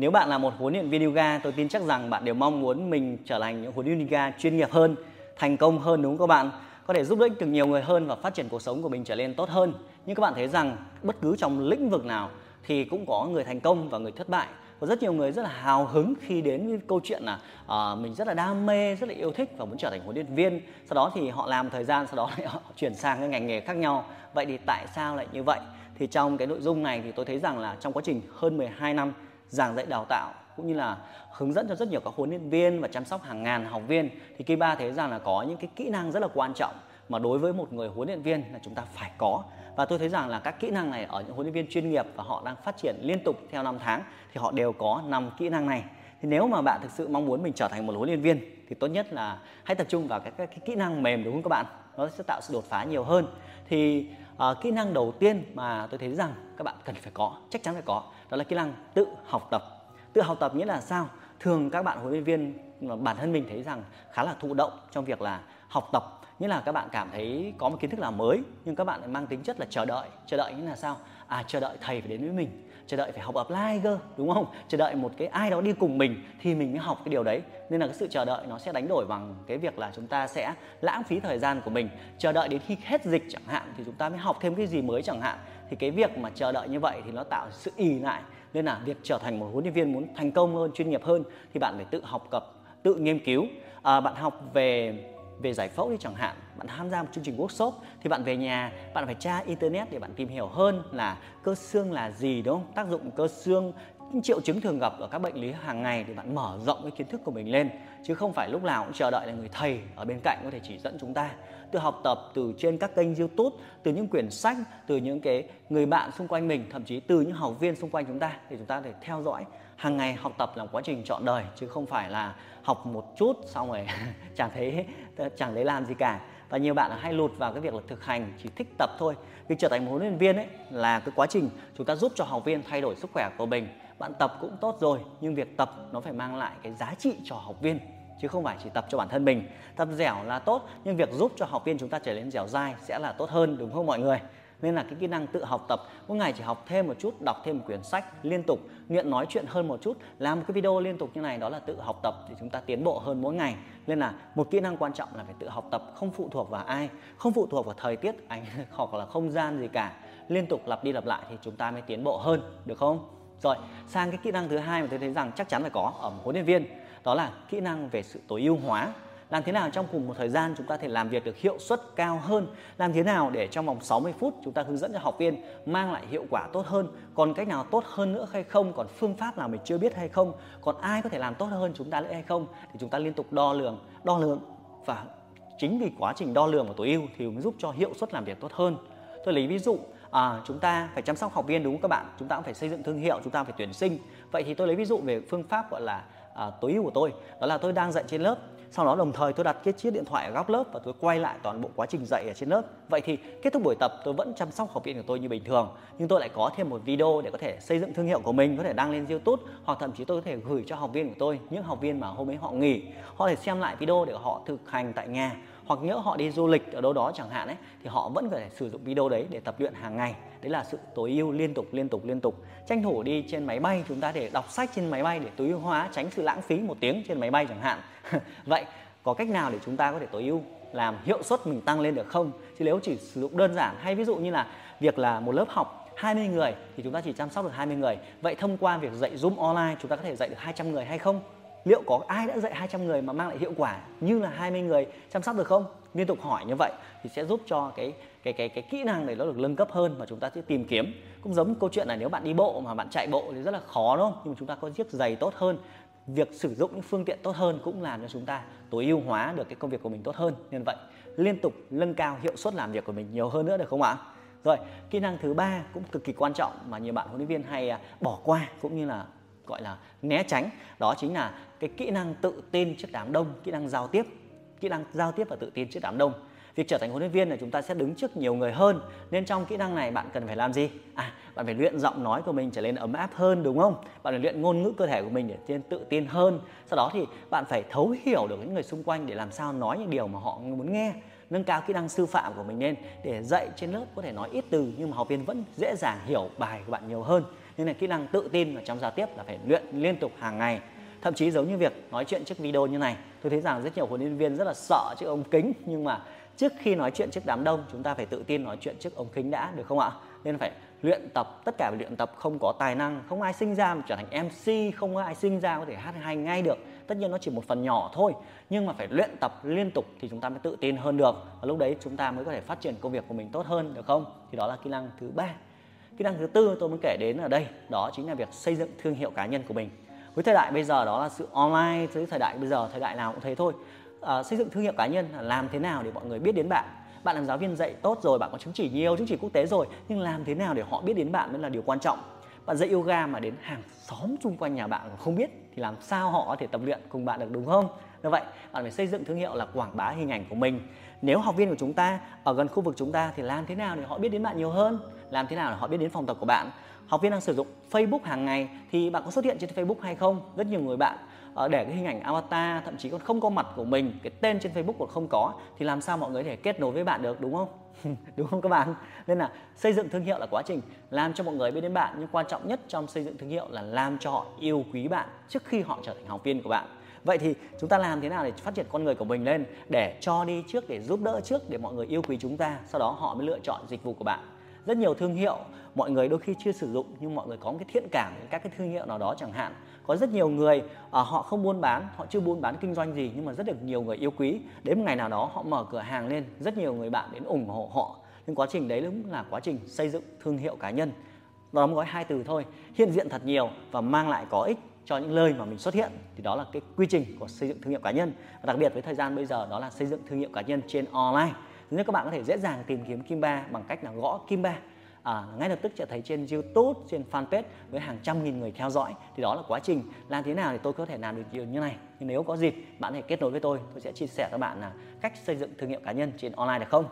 Nếu bạn là một huấn luyện viên yoga, tôi tin chắc rằng bạn đều mong muốn mình trở thành những huấn luyện viên yoga chuyên nghiệp hơn, thành công hơn đúng không các bạn? Có thể giúp đỡ được nhiều người hơn và phát triển cuộc sống của mình trở nên tốt hơn. Nhưng các bạn thấy rằng bất cứ trong lĩnh vực nào thì cũng có người thành công và người thất bại có rất nhiều người rất là hào hứng khi đến với câu chuyện là uh, mình rất là đam mê rất là yêu thích và muốn trở thành huấn luyện viên sau đó thì họ làm thời gian sau đó lại họ chuyển sang cái ngành nghề khác nhau vậy thì tại sao lại như vậy thì trong cái nội dung này thì tôi thấy rằng là trong quá trình hơn 12 năm giảng dạy đào tạo cũng như là hướng dẫn cho rất nhiều các huấn luyện viên và chăm sóc hàng ngàn học viên thì Kiba thấy rằng là có những cái kỹ năng rất là quan trọng mà đối với một người huấn luyện viên là chúng ta phải có. Và tôi thấy rằng là các kỹ năng này ở những huấn luyện viên chuyên nghiệp và họ đang phát triển liên tục theo năm tháng thì họ đều có năm kỹ năng này. Thì nếu mà bạn thực sự mong muốn mình trở thành một huấn luyện viên thì tốt nhất là hãy tập trung vào các, các cái kỹ năng mềm đúng không các bạn? Nó sẽ tạo sự đột phá nhiều hơn. Thì à, kỹ năng đầu tiên mà tôi thấy rằng các bạn cần phải có chắc chắn phải có đó là kỹ năng tự học tập. Tự học tập nghĩa là sao? Thường các bạn huấn luyện viên bản thân mình thấy rằng khá là thụ động trong việc là học tập nghĩa là các bạn cảm thấy có một kiến thức nào mới nhưng các bạn lại mang tính chất là chờ đợi. Chờ đợi nghĩa là sao? À chờ đợi thầy phải đến với mình. Chờ đợi phải học apply cơ đúng không? Chờ đợi một cái ai đó đi cùng mình thì mình mới học cái điều đấy. Nên là cái sự chờ đợi nó sẽ đánh đổi bằng cái việc là chúng ta sẽ lãng phí thời gian của mình. Chờ đợi đến khi hết dịch chẳng hạn thì chúng ta mới học thêm cái gì mới chẳng hạn. Thì cái việc mà chờ đợi như vậy thì nó tạo sự ỉ lại. Nên là việc trở thành một huấn luyện viên muốn thành công hơn chuyên nghiệp hơn thì bạn phải tự học tập tự nghiên cứu. À, bạn học về về giải phẫu đi chẳng hạn, bạn tham gia một chương trình workshop thì bạn về nhà, bạn phải tra internet để bạn tìm hiểu hơn là cơ xương là gì, đúng không? Tác dụng cơ xương triệu chứng thường gặp ở các bệnh lý hàng ngày thì bạn mở rộng cái kiến thức của mình lên. Chứ không phải lúc nào cũng chờ đợi là người thầy ở bên cạnh có thể chỉ dẫn chúng ta. Từ học tập, từ trên các kênh youtube, từ những quyển sách, từ những cái người bạn xung quanh mình, thậm chí từ những học viên xung quanh chúng ta để chúng ta có thể theo dõi hàng ngày học tập là quá trình chọn đời, chứ không phải là học một chút xong rồi chẳng thấy chẳng lấy làm gì cả. Và nhiều bạn hay lụt vào cái việc là thực hành, chỉ thích tập thôi. Việc trở thành một huấn luyện viên ấy là cái quá trình chúng ta giúp cho học viên thay đổi sức khỏe của mình. Bạn tập cũng tốt rồi, nhưng việc tập nó phải mang lại cái giá trị cho học viên, chứ không phải chỉ tập cho bản thân mình. Tập dẻo là tốt, nhưng việc giúp cho học viên chúng ta trở nên dẻo dai sẽ là tốt hơn, đúng không mọi người? Nên là cái kỹ năng tự học tập, mỗi ngày chỉ học thêm một chút, đọc thêm một quyển sách liên tục luyện nói chuyện hơn một chút, làm một cái video liên tục như này, đó là tự học tập thì chúng ta tiến bộ hơn mỗi ngày. Nên là một kỹ năng quan trọng là phải tự học tập, không phụ thuộc vào ai, không phụ thuộc vào thời tiết ảnh hoặc là không gian gì cả. Liên tục lặp đi lặp lại thì chúng ta mới tiến bộ hơn, được không? Rồi, sang cái kỹ năng thứ hai mà tôi thấy rằng chắc chắn phải có ở một huấn luyện viên, đó là kỹ năng về sự tối ưu hóa làm thế nào trong cùng một thời gian chúng ta thể làm việc được hiệu suất cao hơn? Làm thế nào để trong vòng 60 phút chúng ta hướng dẫn cho học viên mang lại hiệu quả tốt hơn? Còn cách nào tốt hơn nữa hay không? Còn phương pháp nào mình chưa biết hay không? Còn ai có thể làm tốt hơn chúng ta nữa hay không? Thì chúng ta liên tục đo lường đo lường và chính vì quá trình đo lường của tối ưu thì mới giúp cho hiệu suất làm việc tốt hơn. Tôi lấy ví dụ à, chúng ta phải chăm sóc học viên đúng không các bạn? Chúng ta cũng phải xây dựng thương hiệu chúng ta phải tuyển sinh. Vậy thì tôi lấy ví dụ về phương pháp gọi là à, tối ưu của tôi. Đó là tôi đang dạy trên lớp sau đó đồng thời tôi đặt cái chiếc điện thoại ở góc lớp và tôi quay lại toàn bộ quá trình dạy ở trên lớp. Vậy thì kết thúc buổi tập tôi vẫn chăm sóc học viên của tôi như bình thường, nhưng tôi lại có thêm một video để có thể xây dựng thương hiệu của mình, có thể đăng lên youtube, hoặc thậm chí tôi có thể gửi cho học viên của tôi, những học viên mà hôm ấy họ nghỉ. Họ thể xem lại video để họ thực hành tại nhà hoặc nhớ họ đi du lịch ở đâu đó chẳng hạn ấy, thì họ vẫn có thể sử dụng video đấy để tập luyện hàng ngày. Đấy là sự tối ưu liên tục liên tục liên tục. Tranh thủ đi trên máy bay, chúng ta để đọc sách trên máy bay để tối ưu hóa, tránh sự lãng phí một tiếng trên máy bay chẳng hạn. Vậy có cách nào để chúng ta có thể tối ưu làm hiệu suất mình tăng lên được không? Chứ nếu chỉ sử dụng đơn giản, hay ví dụ như là việc là một lớp học 20 người thì chúng ta chỉ chăm sóc được 20 người. Vậy thông qua việc dạy Zoom online, chúng ta có thể dạy được 200 người hay không? Liệu có ai đã dạy 200 người mà mang lại hiệu quả như là 20 người chăm sóc được không? Liên tục hỏi như vậy thì sẽ giúp cho cái cái cái cái kỹ năng này nó được nâng cấp hơn và chúng ta sẽ tìm kiếm. Cũng giống câu chuyện là nếu bạn đi bộ mà bạn chạy bộ thì rất là khó, đúng không? Nhưng mà chúng ta có chiếc giày tốt hơn, việc sử dụng những phương tiện tốt hơn cũng làm cho chúng ta tối ưu hóa được cái công việc của mình tốt hơn. Nên vậy, liên tục nâng cao hiệu suất làm việc của mình nhiều hơn nữa được không ạ? Rồi, kỹ năng thứ ba cũng cực kỳ quan trọng mà nhiều bạn huấn luyện viên hay à, bỏ qua cũng như là gọi là né tránh. Đó chính là cái kỹ năng tự tin trước đám đông, kỹ năng giao tiếp, kỹ năng giao tiếp và tự tin trước đám đông. Việc trở thành huấn luyện viên là chúng ta sẽ đứng trước nhiều người hơn, nên trong kỹ năng này bạn cần phải làm gì? À bạn phải luyện giọng nói của mình trở nên ấm áp hơn, đúng không? Bạn phải luyện ngôn ngữ cơ thể của mình để tiên tự tin hơn. Sau đó thì bạn phải thấu hiểu được những người xung quanh để làm sao nói những điều mà họ muốn nghe. Nâng cao kỹ năng sư phạm của mình lên để dạy trên lớp có thể nói ít từ, nhưng mà học viên vẫn dễ dàng hiểu bài của bạn nhiều hơn nên là kỹ năng tự tin và trong giao tiếp là phải luyện liên tục hàng ngày. Thậm chí giống như việc nói chuyện trước video như này, tôi thấy rằng rất nhiều huấn luyện viên rất là sợ trước ống kính, nhưng mà trước khi nói chuyện trước đám đông, chúng ta phải tự tin nói chuyện trước ống kính đã, được không ạ? Nên phải luyện tập, tất cả luyện tập, không có tài năng, không ai sinh ra mà trở thành mc không ai sinh ra có thể hát hay ngay được. Tất nhiên nó chỉ một phần nhỏ thôi, nhưng mà phải luyện tập liên tục thì chúng ta mới tự tin hơn được. Và lúc đấy chúng ta mới có thể phát triển công việc của mình tốt hơn, được không? Thì đó là kỹ năng thứ ba kỹ năng thứ tư tôi muốn kể đến ở đây đó chính là việc xây dựng thương hiệu cá nhân của mình. Với thời đại bây giờ đó là sự online với thời đại bây giờ thời đại nào cũng thế thôi. À, xây dựng thương hiệu cá nhân là làm thế nào để mọi người biết đến bạn? Bạn làm giáo viên dạy tốt rồi bạn có chứng chỉ nhiều chứng chỉ quốc tế rồi nhưng làm thế nào để họ biết đến bạn mới là điều quan trọng? Bạn dạy yoga mà đến hàng xóm xung quanh nhà bạn không biết? Thì làm sao họ có thể tập luyện cùng bạn được, đúng không? Như vậy, bạn phải xây dựng thương hiệu là quảng bá hình ảnh của mình. Nếu học viên của chúng ta ở gần khu vực chúng ta thì làm thế nào để họ biết đến bạn nhiều hơn? Làm thế nào để họ biết đến phòng tập của bạn? Học viên đang sử dụng Facebook hàng ngày thì bạn có xuất hiện trên Facebook hay không? Rất nhiều người bạn Ờ, để cái hình ảnh avatar, thậm chí còn không có mặt của mình, cái tên trên Facebook còn không có, thì làm sao mọi người có thể kết nối với bạn được, đúng không? Đúng không các bạn? Nên là xây dựng thương hiệu là quá trình, làm cho mọi người biết đến bạn, nhưng quan trọng nhất trong xây dựng thương hiệu là làm cho họ yêu quý bạn trước khi họ trở thành học viên của bạn. Vậy thì chúng ta làm thế nào để phát triển con người của mình lên, để cho đi trước, để giúp đỡ trước, để mọi người yêu quý chúng ta, sau đó họ mới lựa chọn dịch vụ của bạn? Rất nhiều thương hiệu. Mọi người đôi khi chưa sử dụng nhưng mọi người có một cái thiện cảm với các cái thương hiệu nào đó chẳng hạn. Có rất nhiều người uh, họ không buôn bán họ chưa buôn bán kinh doanh gì nhưng mà rất được nhiều người yêu quý. Đến một ngày nào đó họ mở cửa hàng lên rất nhiều người bạn đến ủng hộ họ. Nhưng quá trình đấy cũng là quá trình xây dựng thương hiệu cá nhân. Đó đóng gói hai từ thôi. Hiện diện thật nhiều và mang lại có ích cho những nơi mà mình xuất hiện. Thì đó là cái quy trình của xây dựng thương hiệu cá nhân. Và đặc biệt với thời gian bây giờ đó là xây dựng thương hiệu cá nhân trên online nên các bạn có thể dễ dàng tìm kiếm Kim Ba bằng cách là gõ Kim Ba à, ngay lập tức sẽ thấy trên YouTube, trên fanpage với hàng trăm nghìn người theo dõi. Thì đó là quá trình làm thế nào thì tôi có thể làm được điều như này. Nhưng nếu có dịp bạn hãy kết nối với tôi tôi sẽ chia sẻ cho bạn là cách xây dựng thương hiệu cá nhân trên online được không?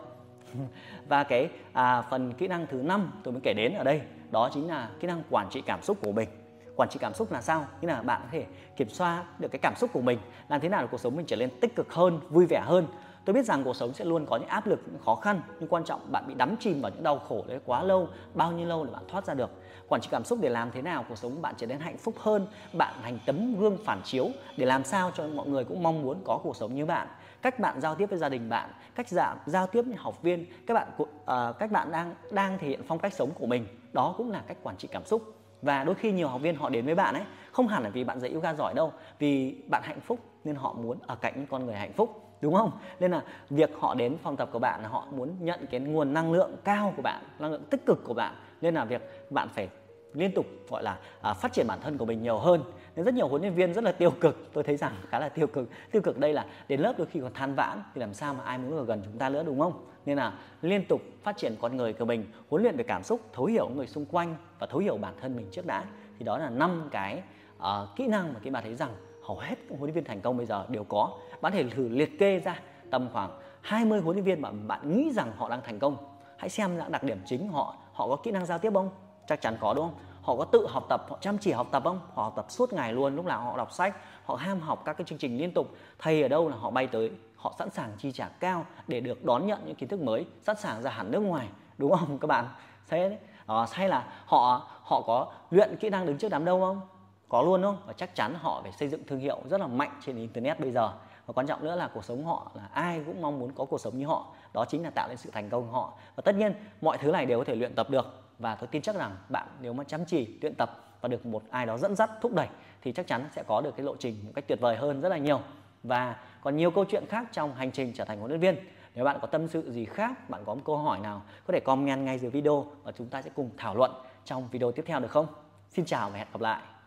Và cái à, phần kỹ năng thứ năm tôi mới kể đến ở đây đó chính là kỹ năng quản trị cảm xúc của mình. Quản trị cảm xúc là sao? Như là bạn có thể kiểm soát được cái cảm xúc của mình làm thế nào để cuộc sống mình trở nên tích cực hơn vui vẻ hơn tôi biết rằng cuộc sống sẽ luôn có những áp lực những khó khăn nhưng quan trọng bạn bị đắm chìm vào những đau khổ đấy quá lâu bao nhiêu lâu để bạn thoát ra được. Quản trị cảm xúc để làm thế nào cuộc sống bạn trở nên hạnh phúc hơn bạn thành tấm gương phản chiếu để làm sao cho mọi người cũng mong muốn có cuộc sống như bạn. Cách bạn giao tiếp với gia đình bạn cách giảm giao tiếp với học viên các bạn uh, cách bạn đang đang thể hiện phong cách sống của mình đó cũng là cách quản trị cảm xúc và đôi khi nhiều học viên họ đến với bạn ấy, không hẳn là vì bạn dạy yoga giỏi đâu, vì bạn hạnh phúc nên họ muốn ở cạnh những con người hạnh phúc, đúng không? Nên là việc họ đến phòng tập của bạn là họ muốn nhận cái nguồn năng lượng cao của bạn, năng lượng tích cực của bạn. Nên là việc bạn phải liên tục gọi là à, phát triển bản thân của mình nhiều hơn. Nên rất nhiều huấn luyện viên rất là tiêu cực tôi thấy rằng khá là tiêu cực. Tiêu cực đây là đến lớp đôi khi còn than vãn thì làm sao mà ai muốn ở gần chúng ta nữa đúng không? Nên là liên tục phát triển con người của mình huấn luyện về cảm xúc thấu hiểu người xung quanh và thấu hiểu bản thân mình trước đã. Thì đó là năm cái uh, kỹ năng mà các bạn thấy rằng hầu hết các huấn luyện viên thành công bây giờ đều có. Bạn thể thử liệt kê ra tầm khoảng 20 huấn luyện viên mà bạn nghĩ rằng họ đang thành công. Hãy xem những đặc điểm chính họ họ có kỹ năng giao tiếp không? Chắc chắn có đúng không? Họ có tự học tập họ chăm chỉ học tập không? Họ học tập suốt ngày luôn lúc nào họ đọc sách họ ham học các cái chương trình liên tục. Thầy ở đâu là họ bay tới họ sẵn sàng chi trả cao để được đón nhận những kiến thức mới sẵn sàng ra hẳn nước ngoài đúng không các bạn? Thế à, hay là họ họ có luyện kỹ năng đứng trước đám đông không? Có luôn không? Và chắc chắn họ phải xây dựng thương hiệu rất là mạnh trên internet bây giờ. Và quan trọng nữa là cuộc sống họ là ai cũng mong muốn có cuộc sống như họ. Đó chính là tạo nên sự thành công của họ. Và tất nhiên mọi thứ này đều có thể luyện tập được và tôi tin chắc rằng bạn nếu mà chăm chỉ, luyện tập và được một ai đó dẫn dắt, thúc đẩy thì chắc chắn sẽ có được cái lộ trình một cách tuyệt vời hơn rất là nhiều. Và còn nhiều câu chuyện khác trong hành trình trở thành huấn luyện viên. Nếu bạn có tâm sự gì khác, bạn có một câu hỏi nào, có thể comment ngay dưới video và chúng ta sẽ cùng thảo luận trong video tiếp theo được không? Xin chào và hẹn gặp lại!